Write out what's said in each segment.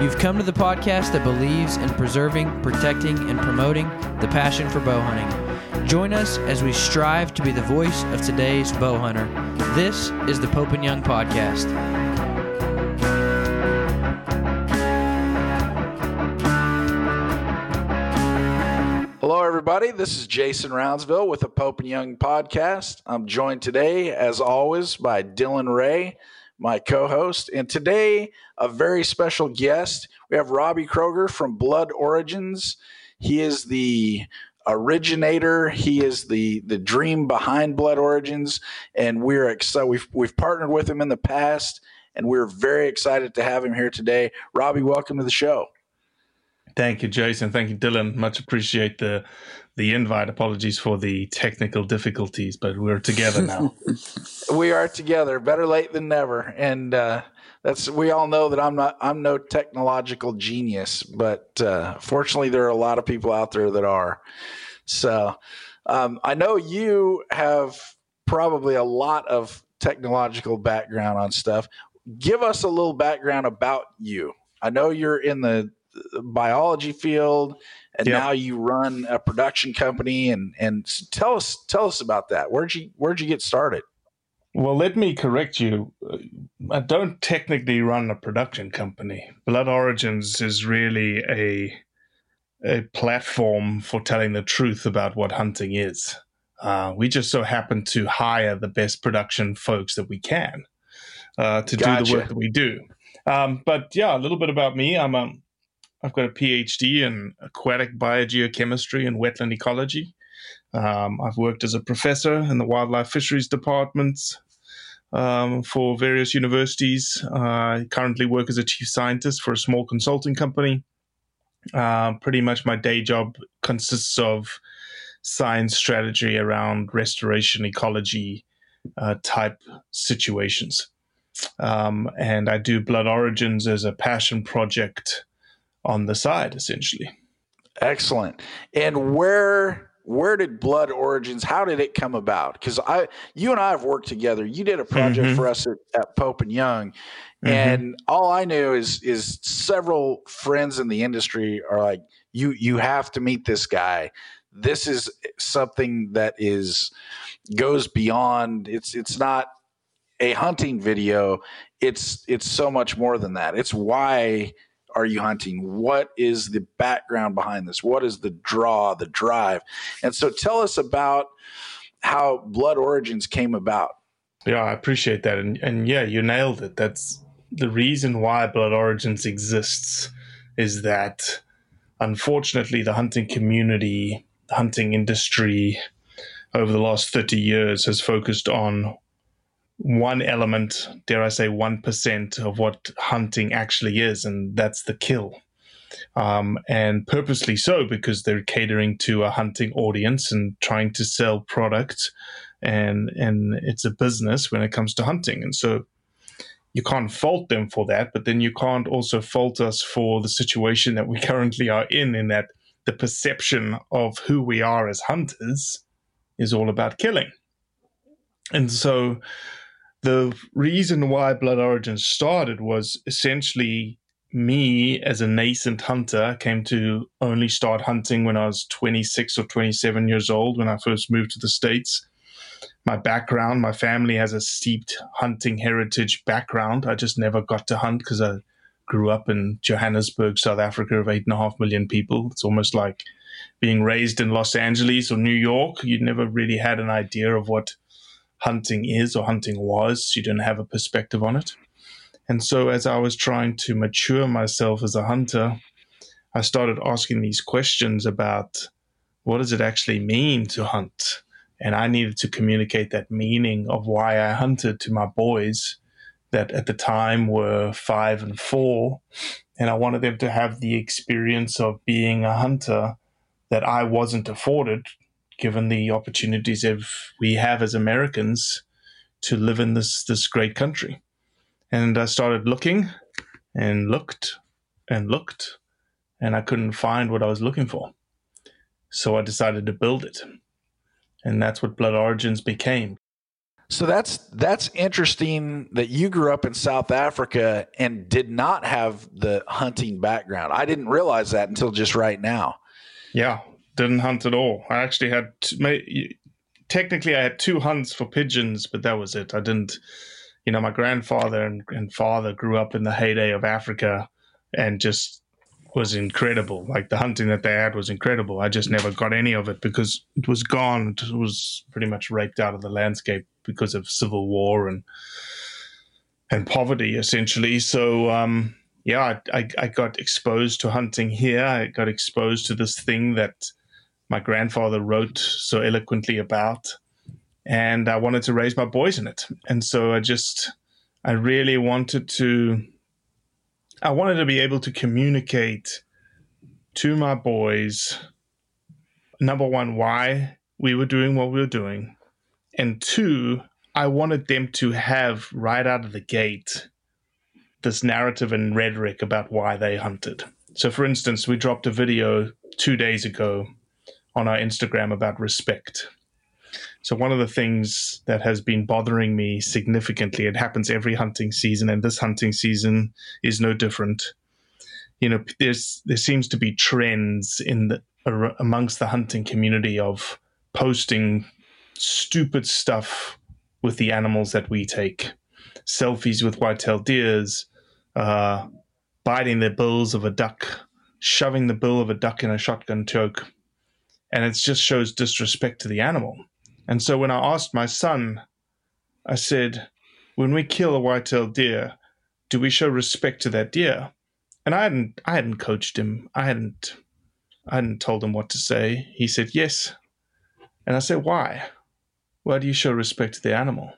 You've come to the podcast that believes in preserving, protecting, and promoting the passion for bow hunting. Join us as we strive to be the voice of today's bow hunter. This is the Pope and Young Podcast. Hello, everybody. This is Jason Roundsville with the Pope and Young podcast. I'm joined today, as always, by Dylan Ray, my co host. And today, a very special guest. We have Robbie Kroger from Blood Origins. He is the originator. He is the the dream behind Blood Origins, and we're excited. We've we've partnered with him in the past, and we're very excited to have him here today. Robbie, welcome to the show. Thank you, Jason. Thank you, Dylan. Much appreciate the the invite. Apologies for the technical difficulties, but we're together now. we are together. Better late than never. And uh, that's we all know that I'm not I'm no technological genius, but uh, fortunately there are a lot of people out there that are. So um, I know you have probably a lot of technological background on stuff. Give us a little background about you. I know you're in the biology field and yep. now you run a production company and and tell us tell us about that. Where'd you where'd you get started? Well let me correct you. I don't technically run a production company. Blood origins is really a a platform for telling the truth about what hunting is. Uh, we just so happen to hire the best production folks that we can uh, to gotcha. do the work that we do. Um, but yeah a little bit about me. I'm a I've got a PhD in aquatic biogeochemistry and wetland ecology. Um, I've worked as a professor in the wildlife fisheries departments um, for various universities. Uh, I currently work as a chief scientist for a small consulting company. Uh, pretty much my day job consists of science strategy around restoration ecology uh, type situations. Um, and I do Blood Origins as a passion project on the side, essentially. Excellent. And where where did Blood Origins? How did it come about? Because I, you and I have worked together. You did a project mm-hmm. for us at, at, Pope and Young, mm-hmm. and all I knew is is several friends in the industry are like, you you have to meet this guy. This is something that is goes beyond. It's it's not a hunting video. It's it's so much more than that. It's why are you hunting? What is the background behind this? What is the draw, the drive? And so tell us about how Blood Origins came about. Yeah, I appreciate that. And, and yeah, you nailed it. That's the reason why Blood Origins exists is that unfortunately the hunting community, the hunting industry, over the last 30 years has focused on one element, dare I say, 1% of what hunting actually is, and that's the kill. Um, and purposely so because they're catering to a hunting audience and trying to sell products and and it's a business when it comes to hunting and so you can't fault them for that but then you can't also fault us for the situation that we currently are in in that the perception of who we are as hunters is all about killing and so the reason why blood origins started was essentially me as a nascent hunter came to only start hunting when I was 26 or 27 years old when I first moved to the States. My background, my family has a steeped hunting heritage background. I just never got to hunt because I grew up in Johannesburg, South Africa, of eight and a half million people. It's almost like being raised in Los Angeles or New York. You never really had an idea of what hunting is or hunting was. You didn't have a perspective on it. And so, as I was trying to mature myself as a hunter, I started asking these questions about what does it actually mean to hunt? And I needed to communicate that meaning of why I hunted to my boys that at the time were five and four. And I wanted them to have the experience of being a hunter that I wasn't afforded, given the opportunities of we have as Americans to live in this this great country. And I started looking and looked and looked, and I couldn't find what I was looking for. So I decided to build it. And that's what Blood Origins became. So that's that's interesting that you grew up in South Africa and did not have the hunting background. I didn't realize that until just right now. Yeah, didn't hunt at all. I actually had technically I had two hunts for pigeons, but that was it. I didn't you know, my grandfather and, and father grew up in the heyday of Africa and just was incredible. Like the hunting that they had was incredible. I just never got any of it because it was gone. It was pretty much raped out of the landscape because of civil war and and poverty, essentially. So, um, yeah, I, I got exposed to hunting here. I got exposed to this thing that my grandfather wrote so eloquently about and I wanted to raise my boys in it. And so I just, I really wanted to, I wanted to be able to communicate to my boys, number one, why we were doing what we were doing. And two, I wanted them to have right out of the gate this narrative and rhetoric about why they hunted. So, for instance, we dropped a video two days ago on our Instagram about respect. So one of the things that has been bothering me significantly, it happens every hunting season, and this hunting season is no different. You know, there's there seems to be trends in the amongst the hunting community of posting stupid stuff with the animals that we take, selfies with white-tailed deers, uh, biting the bills of a duck, shoving the bill of a duck in a shotgun choke, and it just shows disrespect to the animal. And so when I asked my son, I said, when we kill a white-tailed deer, do we show respect to that deer? And I hadn't I hadn't coached him. I hadn't I hadn't told him what to say. He said yes. And I said, Why? Why do you show respect to the animal?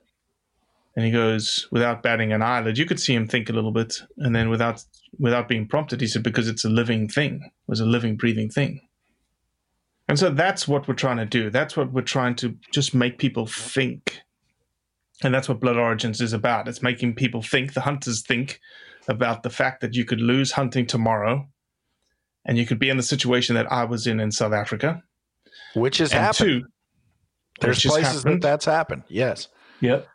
And he goes, without batting an eyelid, you could see him think a little bit, and then without without being prompted, he said, because it's a living thing. It was a living, breathing thing. And so that's what we're trying to do. That's what we're trying to just make people think. And that's what Blood Origins is about. It's making people think, the hunters think about the fact that you could lose hunting tomorrow and you could be in the situation that I was in in South Africa. Which has and happened. Two, There's places happened. that that's happened. Yes. Yep.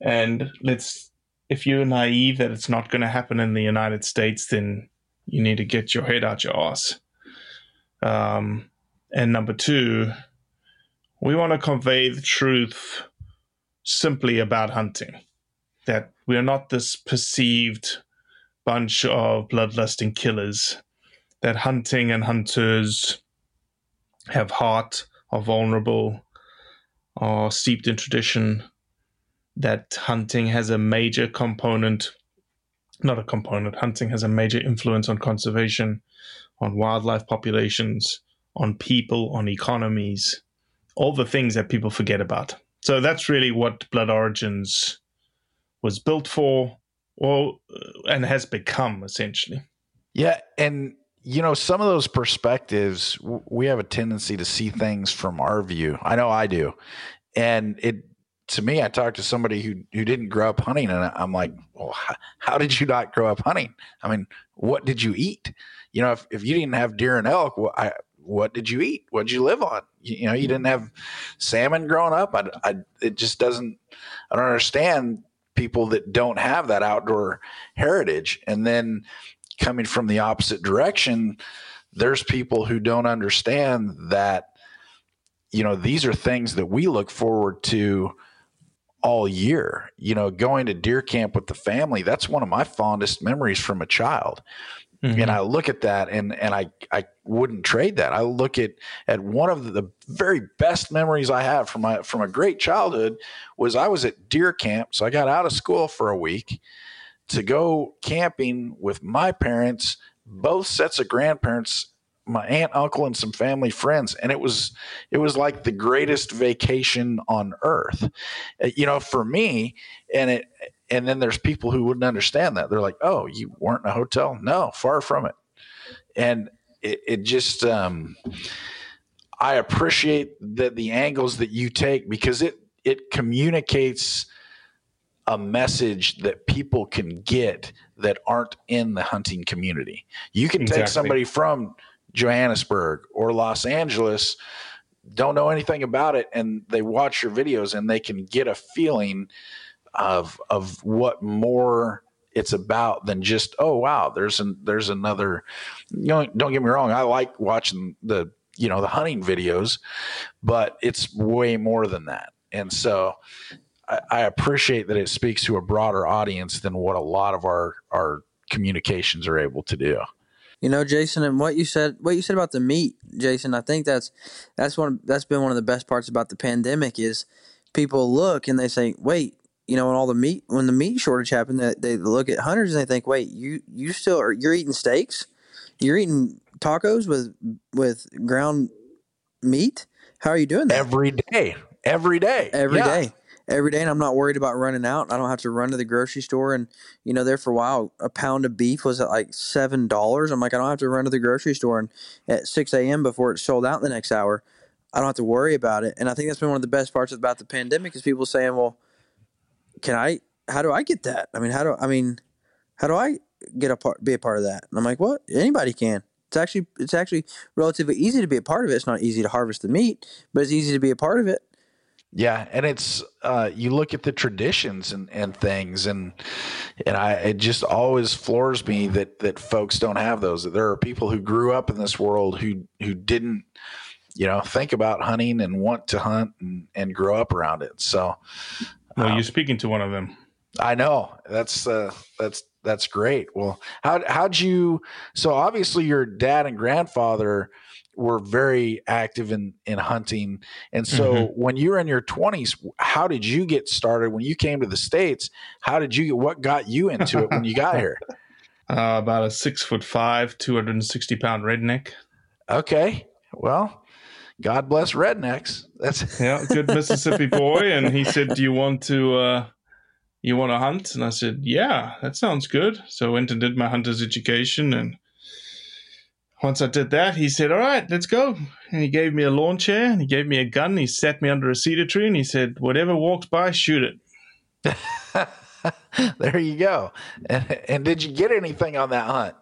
And let's, if you're naive that it's not going to happen in the United States, then you need to get your head out your ass. Um, and number two, we want to convey the truth simply about hunting. That we are not this perceived bunch of bloodlusting killers. That hunting and hunters have heart, are vulnerable, are steeped in tradition. That hunting has a major component, not a component, hunting has a major influence on conservation, on wildlife populations, on people, on economies, all the things that people forget about. So that's really what Blood Origins was built for, or uh, and has become essentially. Yeah, and you know some of those perspectives, we have a tendency to see things from our view. I know I do, and it to me, I talked to somebody who who didn't grow up hunting, and I'm like, well, how, how, did you not grow up hunting? I mean, what did you eat? You know, if, if you didn't have deer and elk, well, I, what did you eat? What did you live on? You, you know, you didn't have salmon growing up. I, I, it just doesn't. I don't understand people that don't have that outdoor heritage, and then coming from the opposite direction, there's people who don't understand that. You know, these are things that we look forward to all year. You know, going to deer camp with the family, that's one of my fondest memories from a child. Mm-hmm. And I look at that and and I I wouldn't trade that. I look at at one of the very best memories I have from my from a great childhood was I was at deer camp. So I got out of school for a week to go camping with my parents, both sets of grandparents my aunt, uncle, and some family friends, and it was it was like the greatest vacation on earth. Uh, you know, for me, and it and then there's people who wouldn't understand that. They're like, "Oh, you weren't in a hotel?" No, far from it. And it, it just um, I appreciate that the angles that you take because it it communicates a message that people can get that aren't in the hunting community. You can exactly. take somebody from Johannesburg or Los Angeles don't know anything about it and they watch your videos and they can get a feeling of of what more it's about than just oh wow there's an there's another you know don't get me wrong I like watching the you know the hunting videos but it's way more than that and so I, I appreciate that it speaks to a broader audience than what a lot of our our communications are able to do. You know, Jason, and what you said, what you said about the meat, Jason, I think that's that's one that's been one of the best parts about the pandemic is people look and they say, wait, you know, when all the meat when the meat shortage happened, they, they look at hunters and they think, wait, you you still are you're eating steaks, you're eating tacos with with ground meat. How are you doing that every day? Every day, every yeah. day every day and I'm not worried about running out. I don't have to run to the grocery store and you know there for a while a pound of beef was at like seven dollars. I'm like I don't have to run to the grocery store and at six a.m. before it's sold out the next hour. I don't have to worry about it. And I think that's been one of the best parts about the pandemic is people saying, "Well, can I? How do I get that? I mean, how do I mean, how do I get a part, be a part of that?" And I'm like, "What? Anybody can." It's actually it's actually relatively easy to be a part of it. It's not easy to harvest the meat, but it's easy to be a part of it. Yeah, and it's uh, you look at the traditions and, and things, and and I it just always floors me that that folks don't have those. That there are people who grew up in this world who who didn't, you know, think about hunting and want to hunt and, and grow up around it. So, well, um, you're speaking to one of them. I know that's uh, that's that's great. Well, how how'd you? So obviously, your dad and grandfather were very active in in hunting and so mm-hmm. when you were in your 20s how did you get started when you came to the states how did you get what got you into it when you got here uh, about a six foot five 260 pound redneck okay well god bless rednecks that's yeah good mississippi boy and he said do you want to uh you want to hunt and i said yeah that sounds good so i went and did my hunter's education and once I did that, he said, All right, let's go. And he gave me a lawn chair and he gave me a gun. And He sat me under a cedar tree and he said, Whatever walks by, shoot it. there you go. And, and did you get anything on that hunt?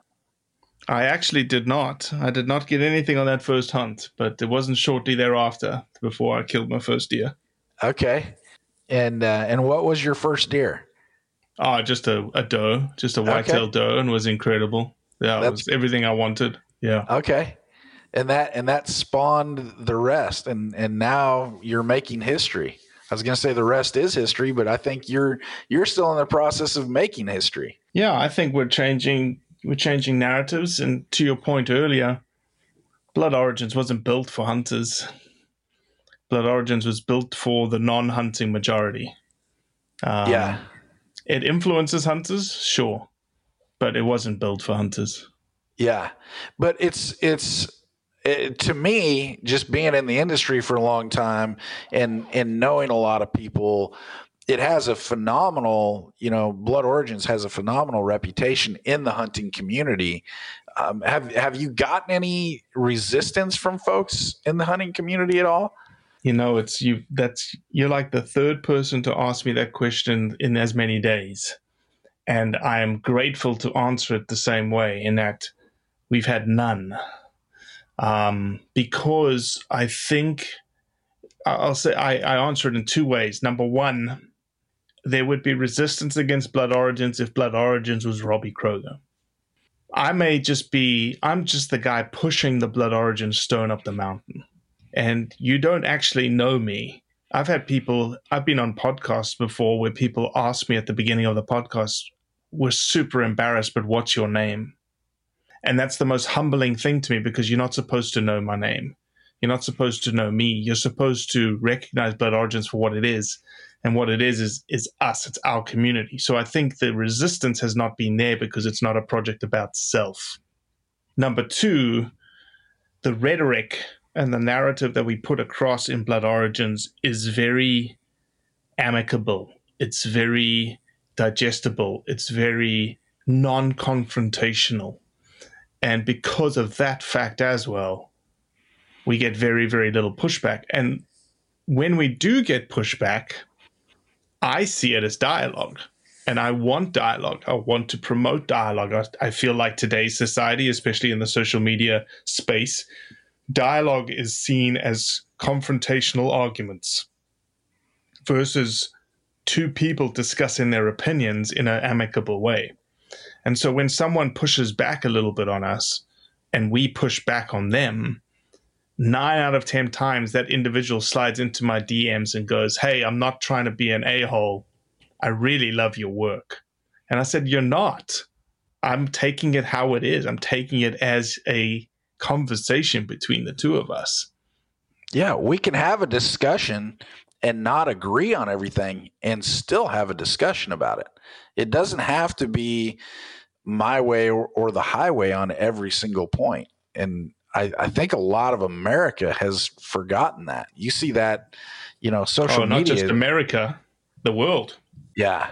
I actually did not. I did not get anything on that first hunt, but it wasn't shortly thereafter before I killed my first deer. Okay. And uh, and what was your first deer? Oh, just a, a doe, just a white-tailed okay. doe, and was incredible. Yeah, it was everything I wanted. Yeah. Okay. And that and that spawned the rest and and now you're making history. I was going to say the rest is history, but I think you're you're still in the process of making history. Yeah, I think we're changing we're changing narratives and to your point earlier, Blood Origins wasn't built for hunters. Blood Origins was built for the non-hunting majority. Um, yeah. It influences hunters, sure, but it wasn't built for hunters. Yeah, but it's it's it, to me, just being in the industry for a long time and and knowing a lot of people, it has a phenomenal, you know, Blood Origins has a phenomenal reputation in the hunting community. Um, have have you gotten any resistance from folks in the hunting community at all? You know, it's you. That's you're like the third person to ask me that question in as many days, and I am grateful to answer it the same way. In that we've had none, um, because I think I'll say I, I answer it in two ways. Number one, there would be resistance against Blood Origins if Blood Origins was Robbie Kroger. I may just be, I'm just the guy pushing the Blood Origins stone up the mountain. And you don't actually know me. I've had people, I've been on podcasts before where people ask me at the beginning of the podcast, we're super embarrassed, but what's your name? And that's the most humbling thing to me because you're not supposed to know my name. You're not supposed to know me. You're supposed to recognize Blood Origins for what it is and what it is is is us. It's our community. So i think the resistance has not been there because it's not a project about self. Number two the rhetoric and the narrative that we put across in blood origins is very amicable. It's very digestible. It's very non-confrontational. And because of that fact as well we get very very little pushback. And when we do get pushback I see it as dialogue. And I want dialogue. I want to promote dialogue. I, I feel like today's society, especially in the social media space, dialogue is seen as confrontational arguments versus two people discussing their opinions in an amicable way. And so when someone pushes back a little bit on us and we push back on them, nine out of 10 times that individual slides into my DMs and goes, Hey, I'm not trying to be an a hole. I really love your work. And I said, You're not. I'm taking it how it is. I'm taking it as a conversation between the two of us. Yeah, we can have a discussion and not agree on everything and still have a discussion about it. It doesn't have to be my way or, or the highway on every single point. And I, I, think a lot of America has forgotten that. You see that, you know, social oh, not media. Not just America, the world. Yeah.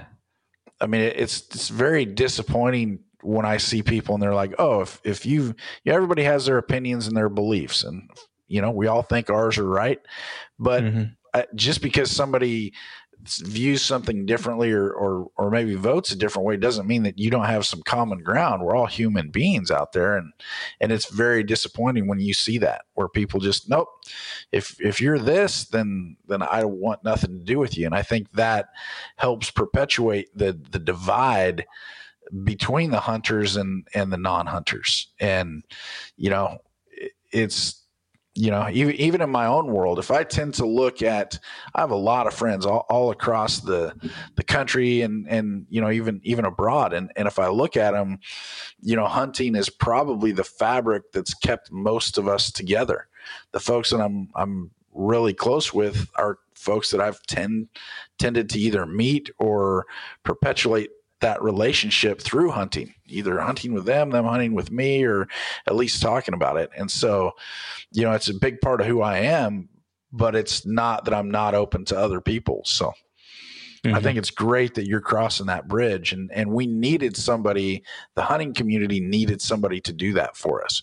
I mean, it's it's very disappointing when I see people and they're like, "Oh, if if you, yeah, everybody has their opinions and their beliefs, and you know, we all think ours are right, but mm-hmm. just because somebody views something differently or, or or maybe votes a different way doesn't mean that you don't have some common ground. We're all human beings out there, and and it's very disappointing when you see that where people just nope. If if you're this, then then I want nothing to do with you. And I think that helps perpetuate the the divide between the hunters and and the non-hunters. And you know, it's you know, even, even in my own world, if I tend to look at, I have a lot of friends all, all across the the country and and you know even even abroad, and and if I look at them, you know, hunting is probably the fabric that's kept most of us together. The folks that I'm I'm really close with are folks that I've tend tended to either meet or perpetuate that relationship through hunting, either hunting with them, them hunting with me, or at least talking about it. And so, you know, it's a big part of who I am, but it's not that I'm not open to other people. So mm-hmm. I think it's great that you're crossing that bridge and, and we needed somebody, the hunting community needed somebody to do that for us.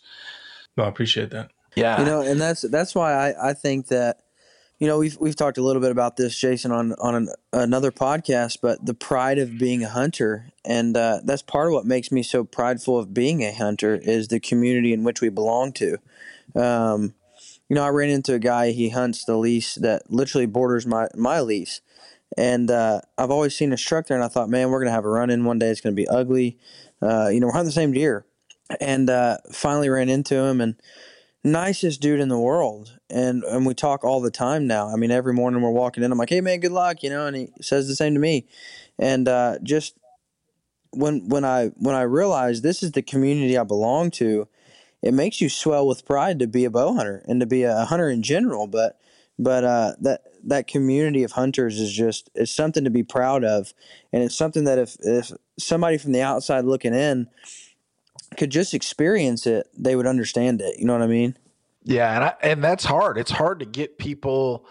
Well, I appreciate that. Yeah. You know, and that's, that's why I, I think that, you know, we've we've talked a little bit about this, Jason, on on an, another podcast. But the pride of being a hunter, and uh, that's part of what makes me so prideful of being a hunter, is the community in which we belong to. Um, you know, I ran into a guy. He hunts the lease that literally borders my my lease, and uh, I've always seen a truck there, and I thought, man, we're gonna have a run in one day. It's gonna be ugly. Uh, you know, we're hunting the same deer, and uh, finally ran into him and nicest dude in the world. And and we talk all the time now. I mean, every morning we're walking in, I'm like, hey man, good luck, you know, and he says the same to me. And uh, just when when I when I realize this is the community I belong to, it makes you swell with pride to be a bow hunter and to be a hunter in general. But but uh, that that community of hunters is just it's something to be proud of, and it's something that if if somebody from the outside looking in could just experience it, they would understand it. You know what I mean? Yeah, and I, and that's hard. It's hard to get people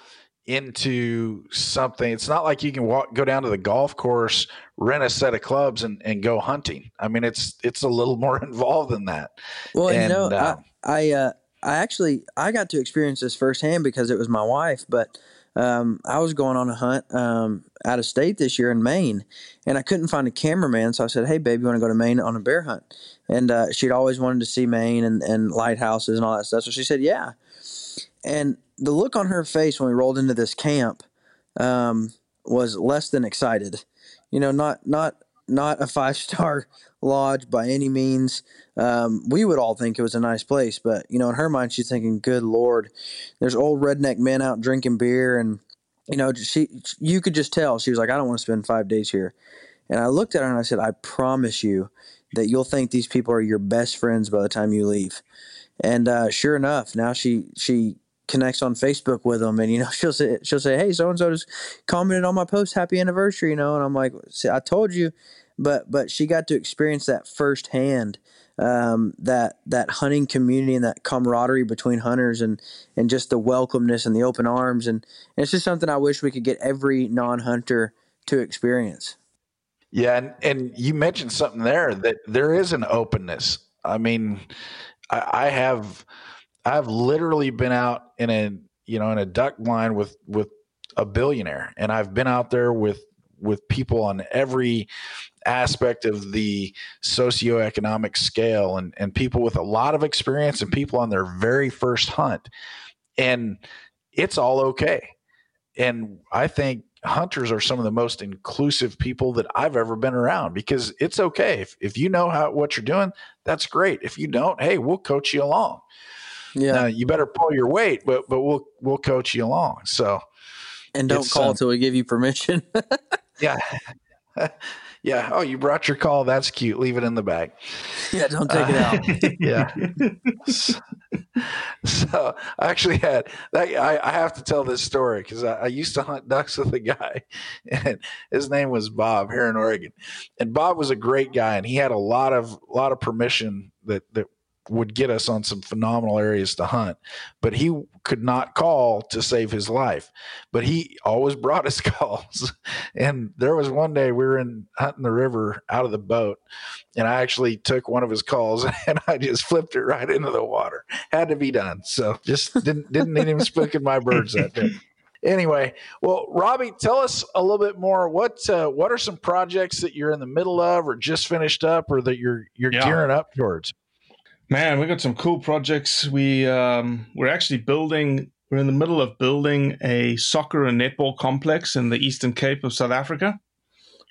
into something. It's not like you can walk go down to the golf course, rent a set of clubs, and, and go hunting. I mean, it's it's a little more involved than that. Well, and, you know, uh, I I, uh, I actually I got to experience this firsthand because it was my wife, but. Um, I was going on a hunt um, out of state this year in Maine, and I couldn't find a cameraman. So I said, "Hey, babe, you want to go to Maine on a bear hunt?" And uh, she'd always wanted to see Maine and, and lighthouses and all that stuff. So she said, "Yeah." And the look on her face when we rolled into this camp um, was less than excited. You know, not not not a five star lodge by any means. Um, we would all think it was a nice place, but you know, in her mind, she's thinking, "Good lord, there's old redneck men out drinking beer," and you know, she you could just tell she was like, "I don't want to spend five days here." And I looked at her and I said, "I promise you that you'll think these people are your best friends by the time you leave." And uh, sure enough, now she she connects on Facebook with them, and you know she'll say she'll say, "Hey, so and so just commented on my post, happy anniversary," you know, and I'm like, "See, I told you," but but she got to experience that firsthand, um, that that hunting community and that camaraderie between hunters, and and just the welcomeness and the open arms, and, and it's just something I wish we could get every non-hunter to experience. Yeah, and, and you mentioned something there that there is an openness. I mean, I, I have I've literally been out in a you know in a duck blind with with a billionaire, and I've been out there with with people on every aspect of the socioeconomic scale and, and people with a lot of experience and people on their very first hunt. And it's all okay. And I think hunters are some of the most inclusive people that I've ever been around because it's okay. If, if you know how what you're doing, that's great. If you don't, hey, we'll coach you along. Yeah. Now, you better pull your weight, but but we'll we'll coach you along. So And don't call um, until we give you permission. yeah. yeah. Oh, you brought your call. That's cute. Leave it in the bag. yeah, don't take it out. yeah. so, so I actually had that. I, I have to tell this story because I, I used to hunt ducks with a guy, and his name was Bob here in Oregon. And Bob was a great guy, and he had a lot of lot of permission that that would get us on some phenomenal areas to hunt. But he could not call to save his life. But he always brought us calls. And there was one day we were in hunting the river out of the boat, and I actually took one of his calls and I just flipped it right into the water. Had to be done. So just didn't didn't need him spooking my birds that day. Anyway, well, Robbie, tell us a little bit more. What uh, what are some projects that you're in the middle of, or just finished up, or that you're you're Yeah. gearing up towards? Man, we got some cool projects. We um, we're actually building. We're in the middle of building a soccer and netball complex in the Eastern Cape of South Africa.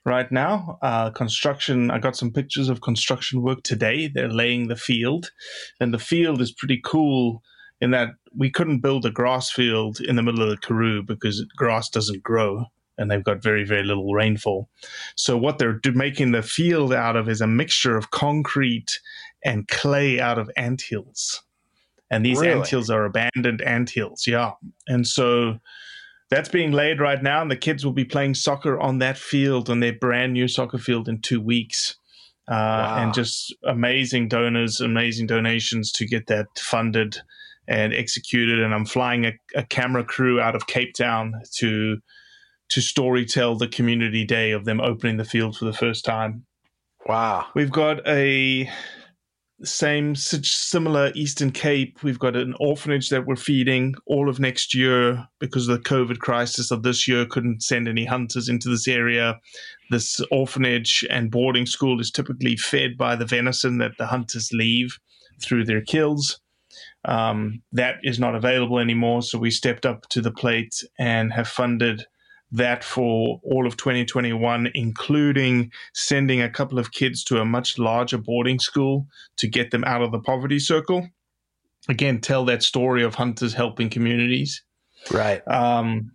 Right now, uh, construction. I got some pictures of construction work today. They're laying the field, and the field is pretty cool in that we couldn't build a grass field in the middle of the Karoo because grass doesn't grow, and they've got very very little rainfall. So what they're do- making the field out of is a mixture of concrete and clay out of anthills. And these Really? anthills are abandoned anthills, yeah. And so that's being laid right now, and the kids will be playing soccer on that field, on their brand new soccer field in two weeks. Uh, Wow. And just amazing donors, amazing donations to get that funded and executed. And I'm flying a, a camera crew out of Cape Town to to storytell the community day of them opening the field for the first time. Wow. We've got a same such similar Eastern Cape. We've got an orphanage that we're feeding all of next year because of the COVID crisis of this year. Couldn't send any hunters into this area. This orphanage and boarding school is typically fed by the venison that the hunters leave through their kills. Um, that is not available anymore, so we stepped up to the plate and have funded that for all of 2021, including sending a couple of kids to a much larger boarding school to get them out of the poverty circle. Again, tell that story of hunters helping communities. Right. Um,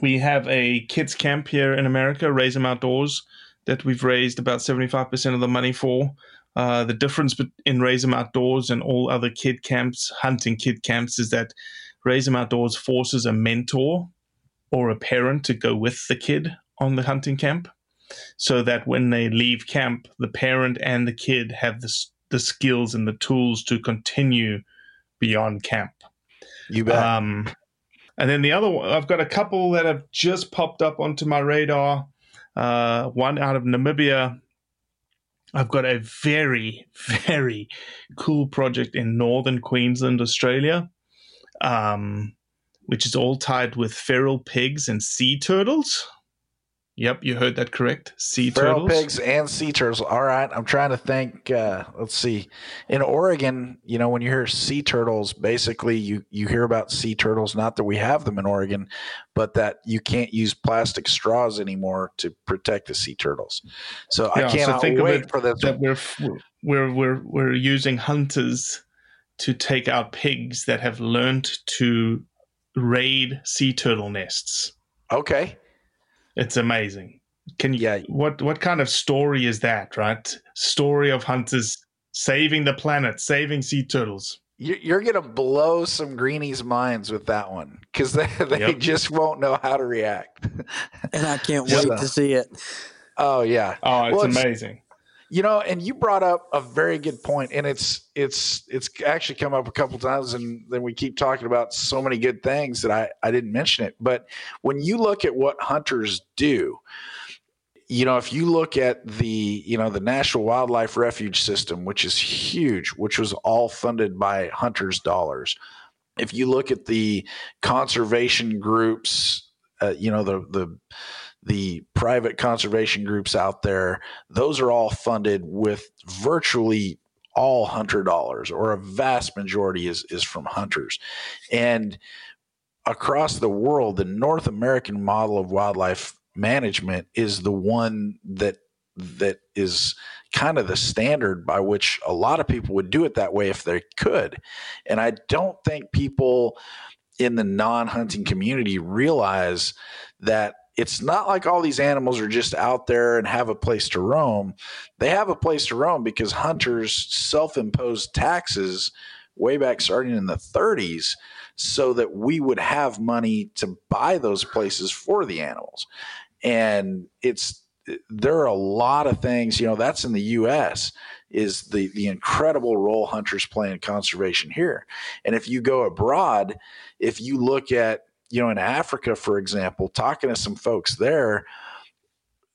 we have a kids camp here in America, Raise 'em Outdoors, that we've raised about 75% of the money for. Uh, the difference in Raise 'em Outdoors and all other kid camps, hunting kid camps, is that Raise 'em Outdoors forces a mentor or a parent to go with the kid on the hunting camp so that when they leave camp, the parent and the kid have the, the skills and the tools to continue beyond camp. You bet. Um, and then the other one, I've got a couple that have just popped up onto my radar. Uh, one out of Namibia. I've got a very, very cool project in northern Queensland, Australia, um, which is all tied with feral pigs and sea turtles. Yep, you heard that correct. Sea Feral turtles. pigs and sea turtles. All right, I'm trying to think. Uh, let's see. In Oregon, you know, when you hear sea turtles, basically you you hear about sea turtles. Not that we have them in Oregon, but that you can't use plastic straws anymore to protect the sea turtles. So I Yeah, so cannot think of wait it for this. that we're we're we're we're using hunters to take out pigs that have learned to raid sea turtle nests. Okay. It's amazing. Can you? Yeah. What what kind of story is that? Right? Story of hunters saving the planet, saving sea turtles. You- You're going to blow some greenies' minds with that one because they, they Yep. just won't know how to react. and I can't Yeah. wait to see it. oh, yeah. Oh, it's Well, it's- amazing. You know, and you brought up a very good point, and it's it's it's actually come up a couple times, and then we keep talking about so many good things that I I didn't mention it. But when you look at what hunters do, you know, if you look at the you know the National Wildlife Refuge System, which is huge, which was all funded by hunters' dollars. If you look at the conservation groups, uh, you know the the the private conservation groups out there, those are all funded with virtually all hunter dollars, or a vast majority is is from hunters. And across the world, the North American model of wildlife management is the one that that is kind of the standard by which a lot of people would do it that way if they could. And I don't think people in the non-hunting community realize that it's not like all these animals are just out there and have a place to roam. They have a place to roam because hunters self-imposed taxes way back starting in the 30s so that we would have money to buy those places for the animals. And it's there are a lot of things, you know, that's in the US is the the incredible role hunters play in conservation here. And if you go abroad, if you look at you know, in Africa, for example, talking to some folks there,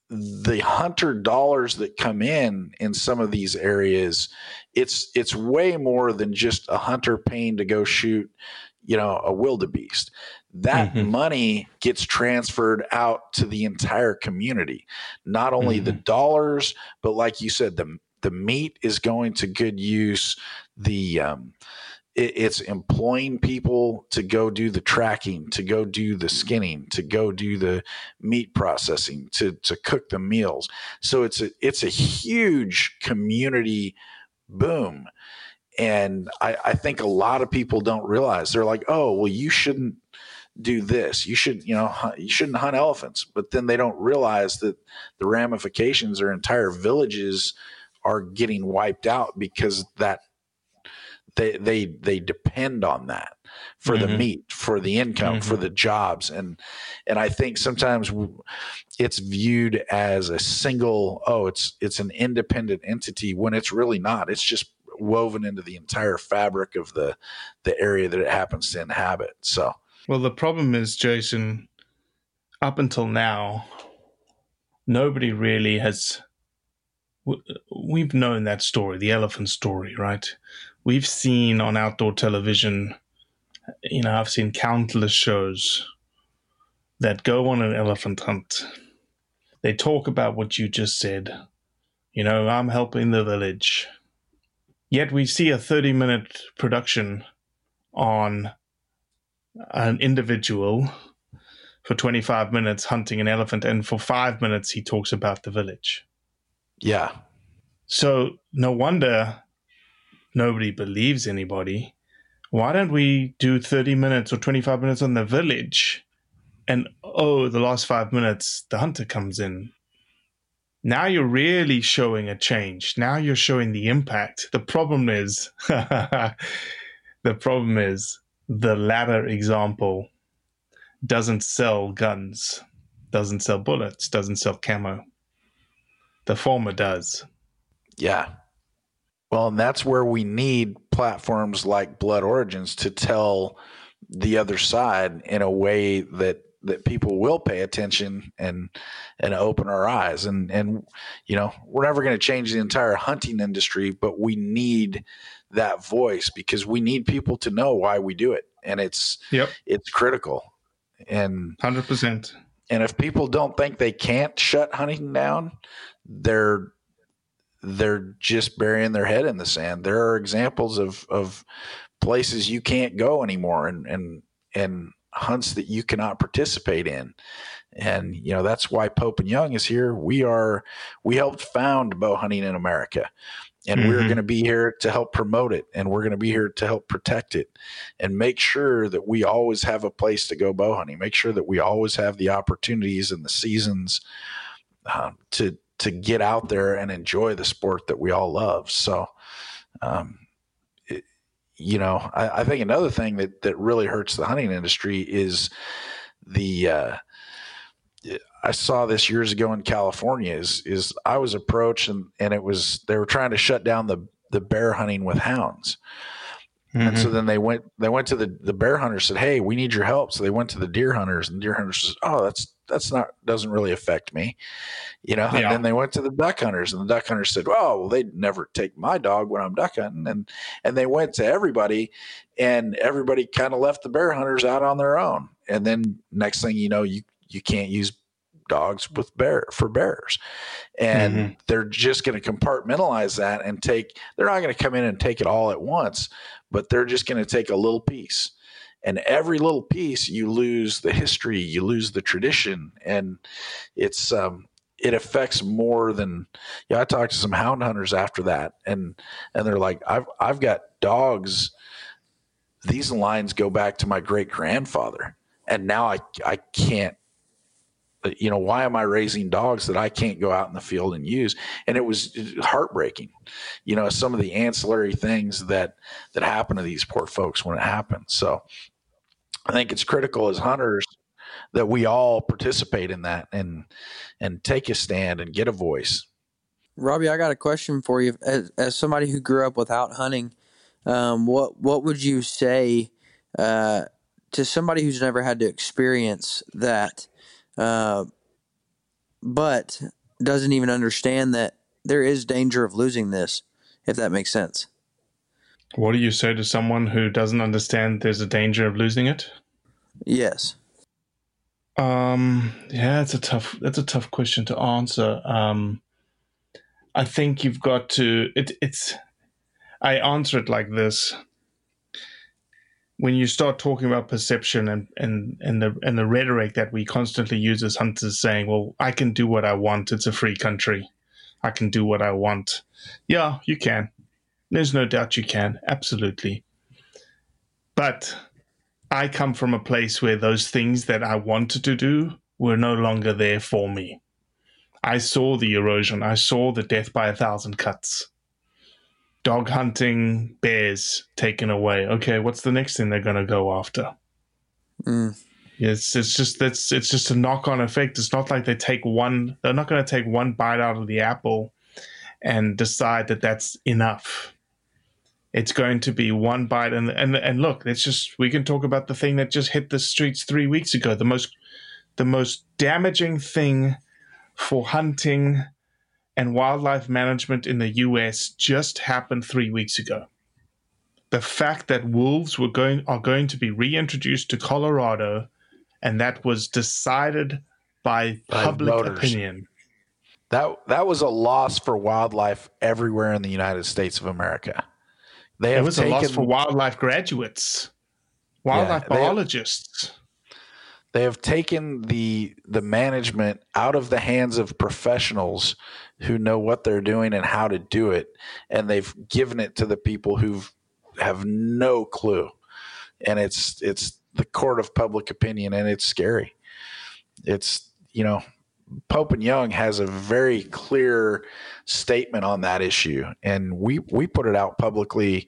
the hunter dollars that come in in some of these areas, it's it's way more than just a hunter paying to go shoot, you know, a wildebeest. That Mhm. money gets transferred out to the entire community. Not only the dollars, but like you said, the the meat is going to good use. The um, it, it's employing people to go do the tracking, to go do the skinning, to go do the meat processing, to to cook the meals. So it's a it's a huge community boom. And I, I think a lot of people don't realize they're like, oh, well, you shouldn't do this. You should, you know, you shouldn't hunt elephants. But then they don't realize that the ramifications are entire villages are getting wiped out because that they they they depend on that for the Mhm. meat for the income for the jobs and and i think sometimes it's viewed as a single oh it's it's an independent entity when it's really not it's just woven into the entire fabric of the the area that it happens to inhabit so Well, the problem is, Jason, up until now, nobody really has. We've known that story, the elephant story, right? We've seen on outdoor television, you know, I've seen countless shows that go on an elephant hunt. They talk about what you just said. You know, I'm helping the village. Yet we see a 30 minute production on an individual for 25 minutes hunting an elephant, and for five minutes he talks about the village. yeah So, no wonder nobody believes anybody. Why don't we do 30 minutes or 25 minutes on the village? And oh, the last five minutes, the hunter comes in. Now you're really showing a change. Now you're showing the impact. The problem is, the problem is, the latter example doesn't sell guns, doesn't sell bullets, doesn't sell camo. The former does. Yeah. Well, and that's where we need platforms like Blood Origins to tell the other side in a way that that people will pay attention and and open our eyes. And and you know we're never going to change the entire hunting industry but we need that voice because we need people to know why we do it. And it's yep. it's critical. And 100% and if people don't think they can't shut hunting down they're they're just burying their head in the sand. There are examples of of places you can't go anymore and and and hunts that you cannot participate in. And you know that's why pope and young is here. We are we helped found bow hunting in america. And mm-hmm. we're going to be here to help promote it. And we're going to be here to help protect it. And make sure that we always have a place to go bow hunting. Make sure that we always have the opportunities and the seasons uh, to to get out there and enjoy the sport that we all love so um, you know, I, I, think another thing that that really hurts the hunting industry is the. Uh, I saw this years ago in California. Is is I was approached and and it was they were trying to shut down the the bear hunting with hounds. Mm-hmm. And so mm-hmm. then they went they went to the the bear hunters said, "Hey, we need your help." So they went to the deer hunters and deer hunters said, "Oh, that's that's not doesn't really affect me, you know. Yeah. And then they went to the duck hunters, and the duck hunters said, "Oh, well, they'd never take my dog when I'm duck hunting." And and they went to everybody, and everybody kind of left the bear hunters out on their own. And then next thing you know, you you can't use dogs with bear for bears and mm-hmm. they're just going to compartmentalize that and take they're not going to come in and take it all at once but they're just going to take a little piece and every little piece you lose the history you lose the tradition and it's um, it affects more than yeah i talked to some hound hunters after that and and they're like i've i've got dogs. These lines go back to my great grandfather and now i i can't you know why am i raising dogs that i can't go out in the field and use? And it was heartbreaking. You know some of the ancillary things that that happen to these poor folks when it happens. So I think it's critical as hunters that we all participate in that and and take a stand and get a voice. Robbie, I got a question for you. As, as somebody who grew up without hunting, um, what what would you say uh, to somebody who's never had to experience that, uh, but doesn't even understand that there is danger of losing this, if that makes sense? What do you say to someone who doesn't understand there's a danger of losing it? Yes. Um, yeah, it's a tough. That's a tough question to answer. Um, I think you've got to. It, it's. I answer it like this. When you start talking about perception and, and, and the and the rhetoric that we constantly use as hunters, saying, "Well, I can do what I want. It's a free country. I can do what I want." Yeah, you can. There's no doubt you can. Absolutely. But I come from a place where those things that I wanted to do were no longer there for me. I saw the erosion. I saw the death by a thousand cuts. Dog hunting, bears taken away. Okay, what's the next thing they're going to go after? Mm. It's it's just that's it's just a knock on effect. It's not like they take one. They're not going to take one bite out of the apple and decide that that's enough it's going to be one bite and and and look it's just we can talk about the thing that just hit the streets three weeks ago the most the most damaging thing for hunting and wildlife management in the US just happened three weeks ago. The fact that wolves were going are going to be reintroduced to Colorado, and that was decided by, by public voters. opinion. That that was a loss for wildlife everywhere in the United States of America. They have it was taken, a loss for wildlife graduates, wildlife yeah, biologists. They have, they have taken the the management out of the hands of professionals who know what they're doing and how to do it, and they've given it to the people who have no clue. And it's it's the court of public opinion, and it's scary. It's you know Pope and Young has a very clear statement on that issue, and we we put it out publicly.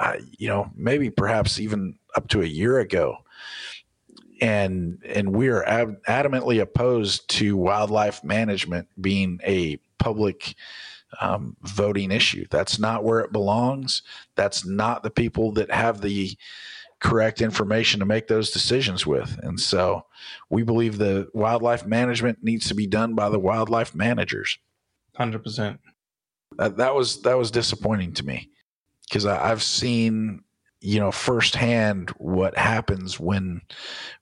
Uh, you know, maybe perhaps even up to a year ago, and and we are ad- adamantly opposed to wildlife management being a public um, voting issue. That's not where it belongs. That's not the people that have the correct information to make those decisions with. And so we believe the wildlife management needs to be done by the wildlife managers. 100%. That, that was that was disappointing to me because I've seen you know firsthand what happens when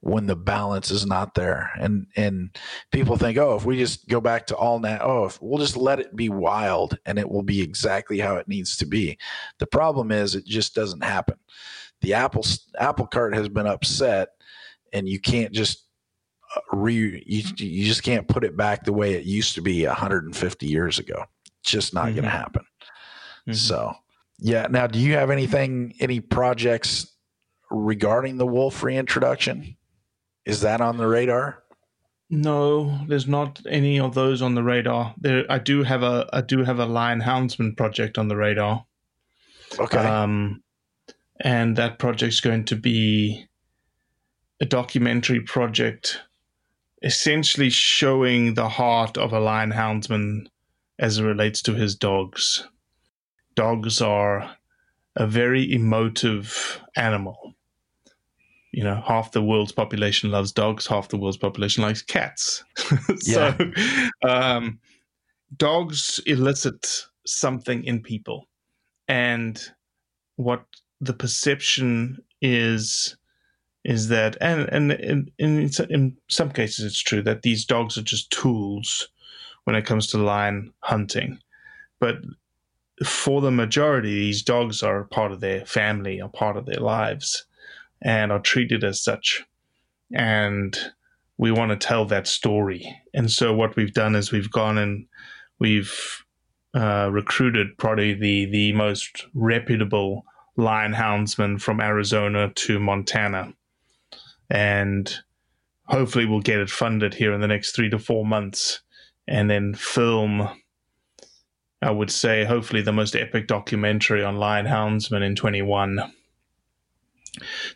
when the balance is not there and and people think oh if we just go back to all nat oh if we'll just let it be wild and it will be exactly how it needs to be the problem is it just doesn't happen the apple apple cart has been upset and you can't just uh, re you, you just can't put it back the way it used to be 150 years ago it's just not mm-hmm. going to happen mm-hmm. so yeah. Now, do you have anything, any projects regarding the wolf reintroduction? Is that on the radar? No, there's not any of those on the radar. There, I do have a, I do have a lion houndsman project on the radar. Okay. Um, and that project's going to be a documentary project, essentially showing the heart of a lion houndsman as it relates to his dogs dogs are a very emotive animal. You know, half the world's population loves dogs, half the world's population likes cats. so, um, dogs elicit something in people. And what the perception is is that and and in, in in some cases it's true that these dogs are just tools when it comes to lion hunting but for the majority, these dogs are part of their family, are part of their lives, and are treated as such. And we want to tell that story. And so, what we've done is we've gone and we've uh, recruited probably the, the most reputable lion houndsman from Arizona to Montana. And hopefully, we'll get it funded here in the next three to four months and then film I would say, hopefully the most epic documentary on lion houndsmen in 21.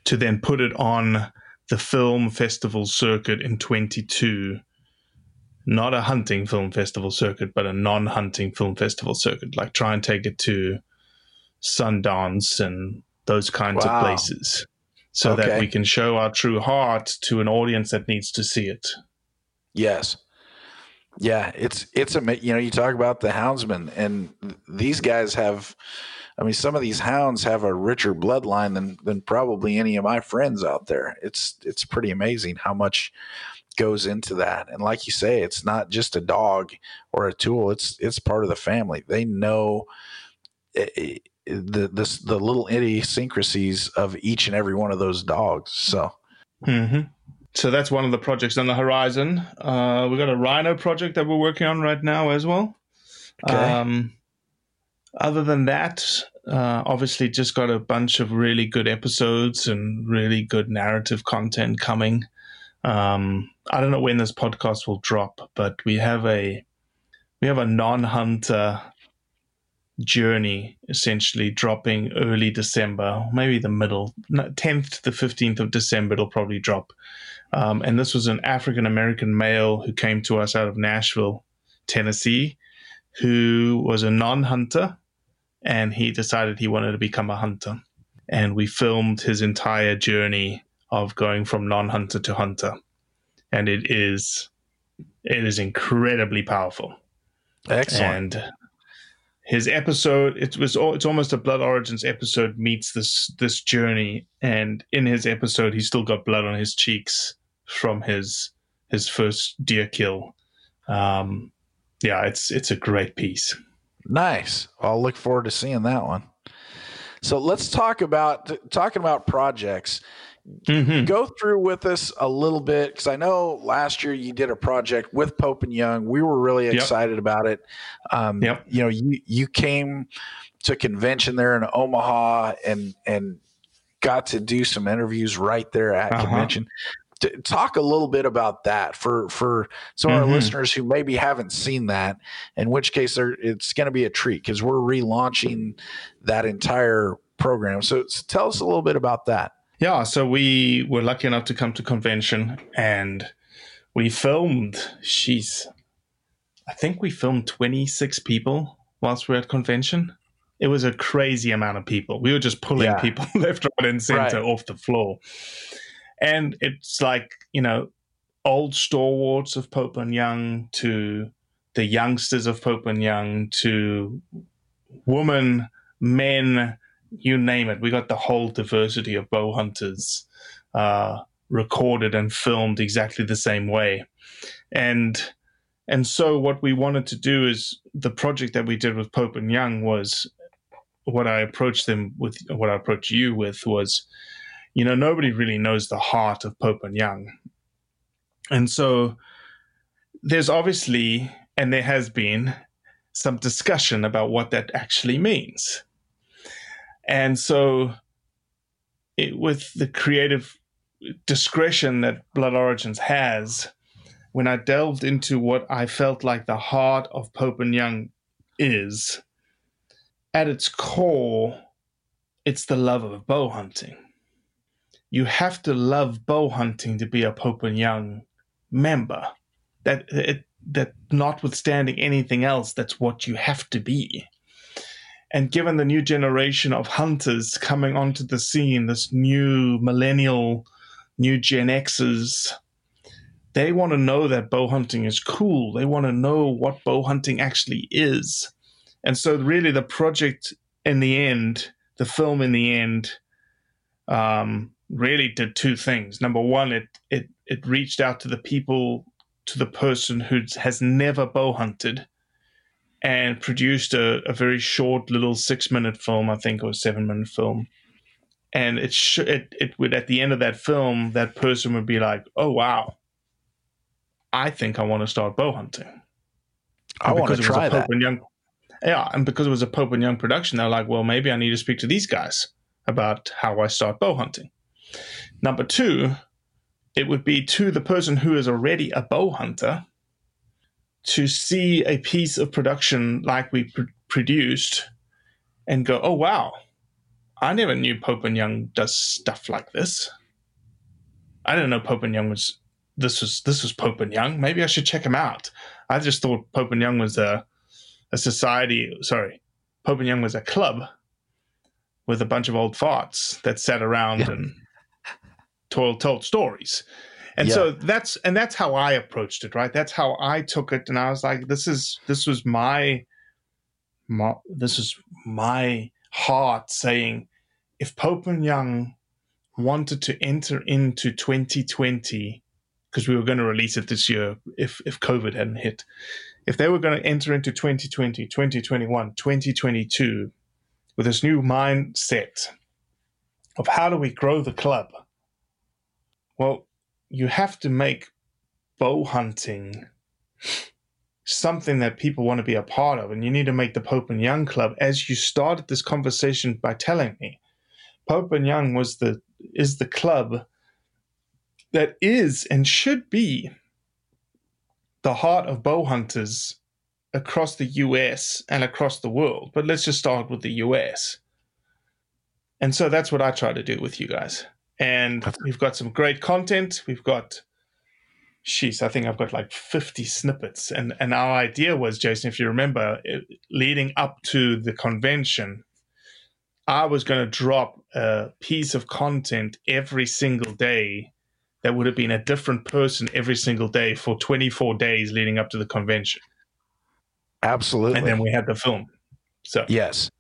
To then put it on the film festival circuit in 22. Not a hunting film festival circuit, but a non hunting film festival circuit. Like try and take it to Sundance and those kinds wow. of places so okay. that we can show our true heart to an audience that needs to see it. Yes. Yeah, it's it's a you know you talk about the houndsmen and these guys have I mean some of these hounds have a richer bloodline than than probably any of my friends out there. It's it's pretty amazing how much goes into that. And like you say, it's not just a dog or a tool. It's it's part of the family. They know eh, eh, the the the little idiosyncrasies of each and every one of those dogs. So mm-hmm so that's one of the projects on the horizon. Uh, we've got a rhino project that we're working on right now as well. Okay. Um, other than that, uh, obviously, just got a bunch of really good episodes and really good narrative content coming. Um, I don't know when this podcast will drop, but we have a we have a non-hunter journey essentially dropping early December, maybe the middle, 10th to the 15th of December, it'll probably drop. Um, and this was an African American male who came to us out of Nashville, Tennessee, who was a non hunter and he decided he wanted to become a hunter. And we filmed his entire journey of going from non hunter to hunter. And it is it is incredibly powerful. Excellent. And his episode it was it's almost a blood origins episode meets this this journey and in his episode he's still got blood on his cheeks from his his first deer kill. Um, yeah, it's it's a great piece. Nice. I'll look forward to seeing that one. So let's talk about talking about projects. Mm-hmm. Go through with us a little bit because I know last year you did a project with Pope and Young. We were really excited yep. about it. Um, yep. You know, you you came to convention there in Omaha and and got to do some interviews right there at uh-huh. convention talk a little bit about that for for some mm-hmm. of our listeners who maybe haven't seen that. In which case, it's going to be a treat because we're relaunching that entire program. So, so tell us a little bit about that. Yeah, so we were lucky enough to come to convention and we filmed. She's, I think we filmed twenty six people whilst we are at convention. It was a crazy amount of people. We were just pulling Yeah. people left, right, and center Right. off the floor. And it's like, you know, old stalwarts of Pope and Young to the youngsters of Pope and Young to women, men, you name it. We got the whole diversity of bow hunters uh, recorded and filmed exactly the same way. And and so what we wanted to do is the project that we did with Pope and Young was what I approached them with what I approached you with was, you know, nobody really knows the heart of Pope and Young. And so there's obviously and there has been some discussion about what that actually means. And so it, with the creative discretion that Blood Origins has, when I delved into what I felt like the heart of Pope and Young is, at its core, it's the love of bow hunting. You have to love bow hunting to be a Pope and Young member. That it, that notwithstanding anything else, that's what you have to be. And given the new generation of hunters coming onto the scene, this new millennial, new Gen Xers, they want to know that bow hunting is cool. They want to know what bow hunting actually is. And so, really, the project in the end, the film in the end, um, really did two things. Number one, it it it reached out to the people, to the person who has never bow hunted, and produced a, a very short little six minute film, I think, or seven minute film. And it, sh- it it would at the end of that film, that person would be like, "Oh wow, I think I want to start bow hunting." I want to because it was a try Pope that. and Young, yeah, and because it was a Pope and Young production, they're like, well, maybe I need to speak to these guys about how I start bow hunting. Number two, it would be to the person who is already a bow hunter to see a piece of production like we pr- produced and go, oh wow, I never knew Pope and Young does stuff like this. I didn't know Pope and Young was this was this was Pope and Young. Maybe I should check him out. I just thought Pope and Young was a a society. Sorry, Pope and Young was a club with a bunch of old farts that sat around Yeah. and told told stories. And Yeah. so that's and that's how I approached it, right? That's how I took it, and I was like, this is this was my, my this is my heart saying, if Pope and Young wanted to enter into 2020 because we were going to release it this year if if COVID hadn't hit. If they were going to enter into 2020, 2021, 2022 with this new mindset of how do we grow the club? Well, you have to make bow hunting something that people want to be a part of, and you need to make the Pope and Young Club. As you started this conversation by telling me, Pope and Young was the is the club that is and should be the heart of bow hunters across the US and across the world. But let's just start with the US. And so that's what I try to do with you guys. And we've got some great content. We've got, sheesh, I think I've got like 50 snippets. And, and our idea was, Jason, if you remember, it, leading up to the convention, I was going to drop a piece of content every single day that would have been a different person every single day for 24 days leading up to the convention. Absolutely. And then we had the film. So, Yes.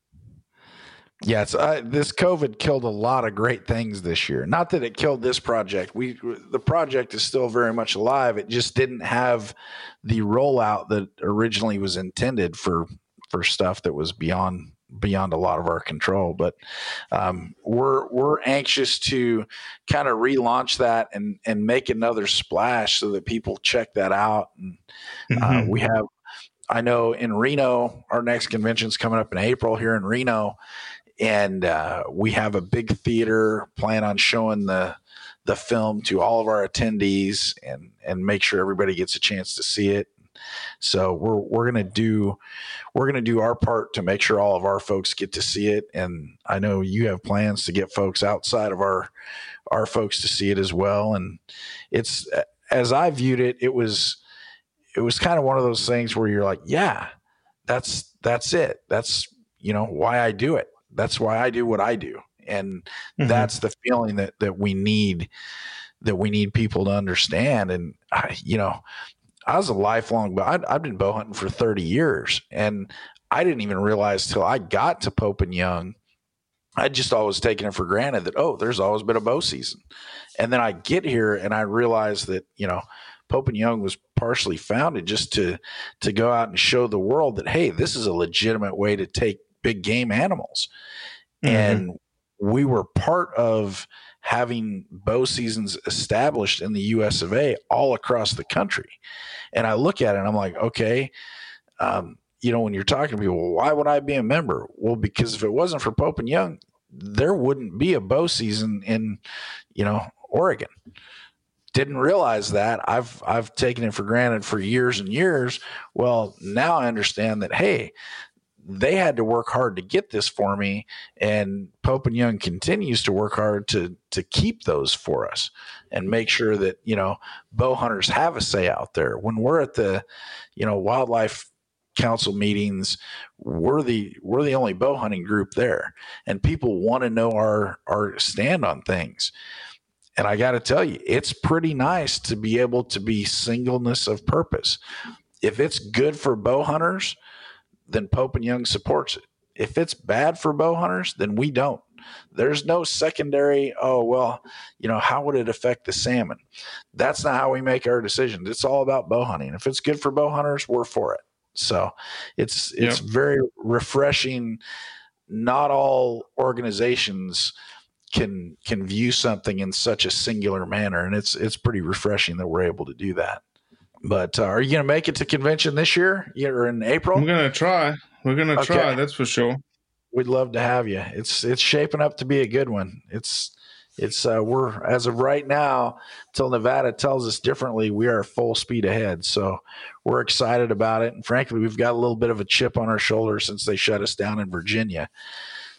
Yes, uh, this COVID killed a lot of great things this year. Not that it killed this project. We the project is still very much alive. It just didn't have the rollout that originally was intended for for stuff that was beyond beyond a lot of our control. But um, we're we're anxious to kind of relaunch that and and make another splash so that people check that out. And uh, Mhm. we have I know in Reno, our next convention's coming up in April here in Reno, and uh, we have a big theater. Plan on showing the the film to all of our attendees and and make sure everybody gets a chance to see it. So we're we're gonna do we're gonna do our part to make sure all of our folks get to see it. And I know you have plans to get folks outside of our our folks to see it as well. And it's as I viewed it, it was it was kind of one of those things where you're like, yeah, that's that's it. That's you know why I do it. That's why I do what I do, and mm-hmm. that's the feeling that that we need that we need people to understand. And I, you know, I was a lifelong, but I've been bow hunting for 30 years and I didn't even realize till I got to Pope and Young. I just always taken it for granted that, oh, there's always been a bow season. And then I get here and I realize that, you know, Pope and Young was partially founded just to to go out and show the world that, hey, this is a legitimate way to take big game animals. Mm-hmm. And we were part of having bow seasons established in the US of A all across the country. And I look at it and I'm like, okay, um, you know, when you're talking to people, why would I be a member? Well, because if it wasn't for Pope and Young, there wouldn't be a bow season in, you know, Oregon. Didn't realize that. I've I've taken it for granted for years and years. Well, now I understand that hey, they had to work hard to get this for me and pope and young continues to work hard to to keep those for us and make sure that you know bow hunters have a say out there. When we're at the you know wildlife council meetings we're the we're the only bow hunting group there and people want to know our our stand on things. And i got to tell you it's pretty nice to be able to be singleness of purpose. If it's good for bow hunters then Pope and Young supports it. If it's bad for bow hunters, then we don't. There's no secondary, oh, well, you know, how would it affect the salmon? That's not how we make our decisions. It's all about bow hunting. If it's good for bow hunters, we're for it. So it's it's yep. very refreshing. Not all organizations can can view something in such a singular manner, and it's it's pretty refreshing that we're able to do that. But uh, are you going to make it to convention this year? You're in April. I'm going to try. We're going to okay. try. That's for sure. We'd love to have you. It's it's shaping up to be a good one. It's it's uh, we're as of right now till Nevada tells us differently. We are full speed ahead. So we're excited about it. And frankly, we've got a little bit of a chip on our shoulder since they shut us down in Virginia.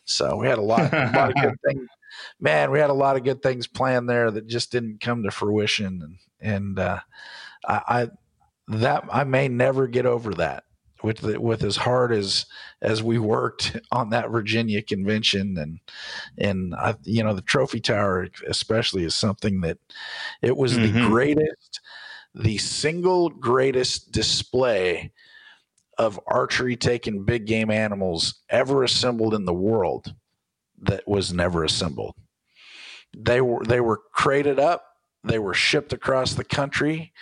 So we had a lot, a lot of good things. Man, we had a lot of good things planned there that just didn't come to fruition. And and uh, I, I that I may never get over that with the, with as hard as as we worked on that Virginia convention and and I, you know the trophy tower especially is something that it was mm-hmm. the greatest the single greatest display of archery taking big game animals ever assembled in the world that was never assembled. They were they were crated up. They were shipped across the country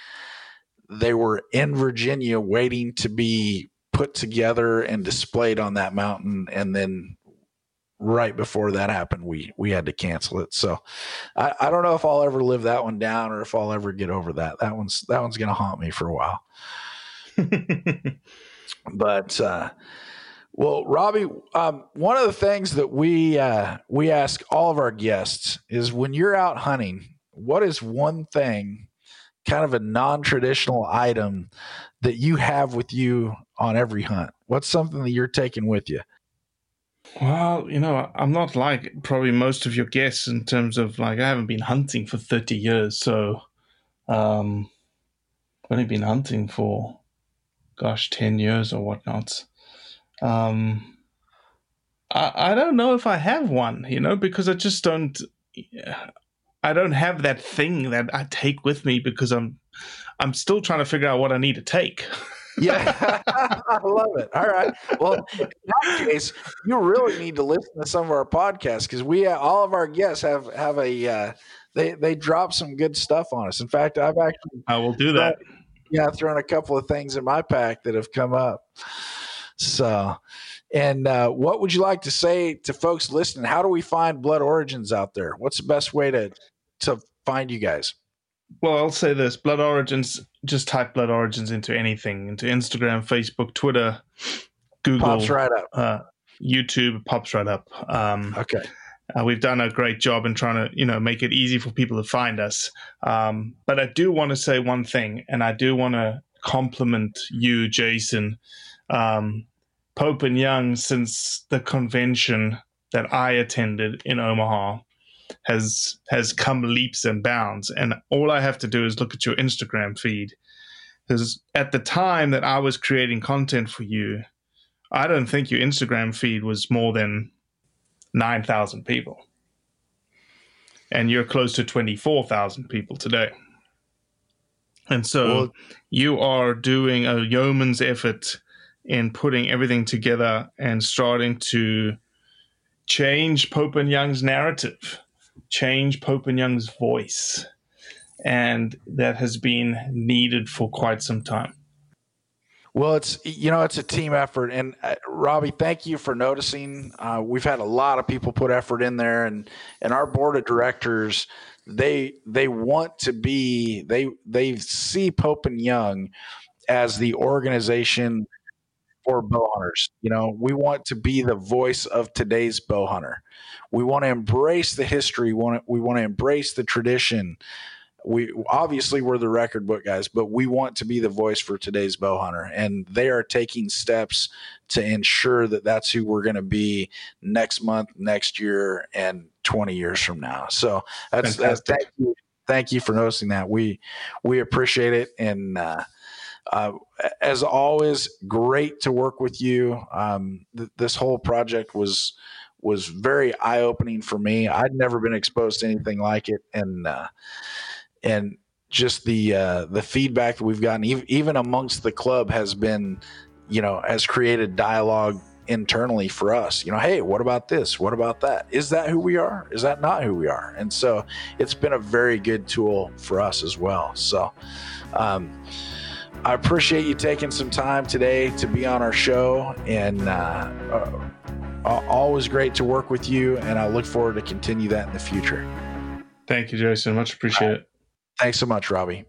they were in Virginia waiting to be put together and displayed on that mountain. And then right before that happened we we had to cancel it. So I, I don't know if i'll ever live that one down or if i'll ever get over that. That one's that one's gonna haunt me for a while. But uh well robbie um, one of the things that we uh we ask all of our guests is when you're out hunting what is one thing kind of a non-traditional item that you have with you on every hunt? What's something that you're taking with you? Well, you know, I'm not like probably most of your guests in terms of like I haven't been hunting for 30 years, so um I've only been hunting for gosh, 10 years or whatnot. Um I, I don't know if I have one, you know, because I just don't I don't have that thing that I take with me because I'm I'm still trying to figure out what I need to take. yeah, I love it. All right. Well, in that case, you really need to listen to some of our podcasts because we uh, all of our guests have have a uh, they they drop some good stuff on us. In fact, I've actually I will do that. yeah, thrown a couple of things in my pack that have come up. So, and uh, what would you like to say to folks listening? How do we find Blood Origins out there? What's the best way to to find you guys? Well, I'll say this: Blood Origins. Just type Blood Origins into anything, into Instagram, Facebook, Twitter, Google. Pops right up. Uh, YouTube pops right up. Um, okay. Uh, we've done a great job in trying to, you know, make it easy for people to find us. Um, but I do want to say one thing, and I do want to compliment you, Jason, um, Pope and Young, since the convention that I attended in Omaha has has come leaps and bounds. And all I have to do is look at your Instagram feed. Because at the time that I was creating content for you, I don't think your Instagram feed was more than 9,000 people. And you're close to 24,000 people today. And so well, you are doing a yeoman's effort in putting everything together and starting to change Pope and Young's narrative, change Pope and Young's voice. And that has been needed for quite some time. Well, it's you know it's a team effort, and uh, Robbie, thank you for noticing. Uh, we've had a lot of people put effort in there, and and our board of directors they they want to be they they see Pope and Young as the organization for bow hunters. You know, we want to be the voice of today's bow hunter. We want to embrace the history. We want to, we want to embrace the tradition we obviously we're the record book guys, but we want to be the voice for today's bow hunter, and they are taking steps to ensure that that's who we're going to be next month, next year, and 20 years from now. So that's, that's thank you, thank you for noticing that. We we appreciate it, and uh, uh, as always, great to work with you. Um, th- this whole project was was very eye opening for me. I'd never been exposed to anything like it, and uh, and just the uh, the feedback that we've gotten, even amongst the club, has been, you know, has created dialogue internally for us. You know, hey, what about this? What about that? Is that who we are? Is that not who we are? And so it's been a very good tool for us as well. So. Um, I appreciate you taking some time today to be on our show, and uh, uh, always great to work with you. And I look forward to continue that in the future. Thank you, Jason. Much appreciate it. Thanks so much, Robbie.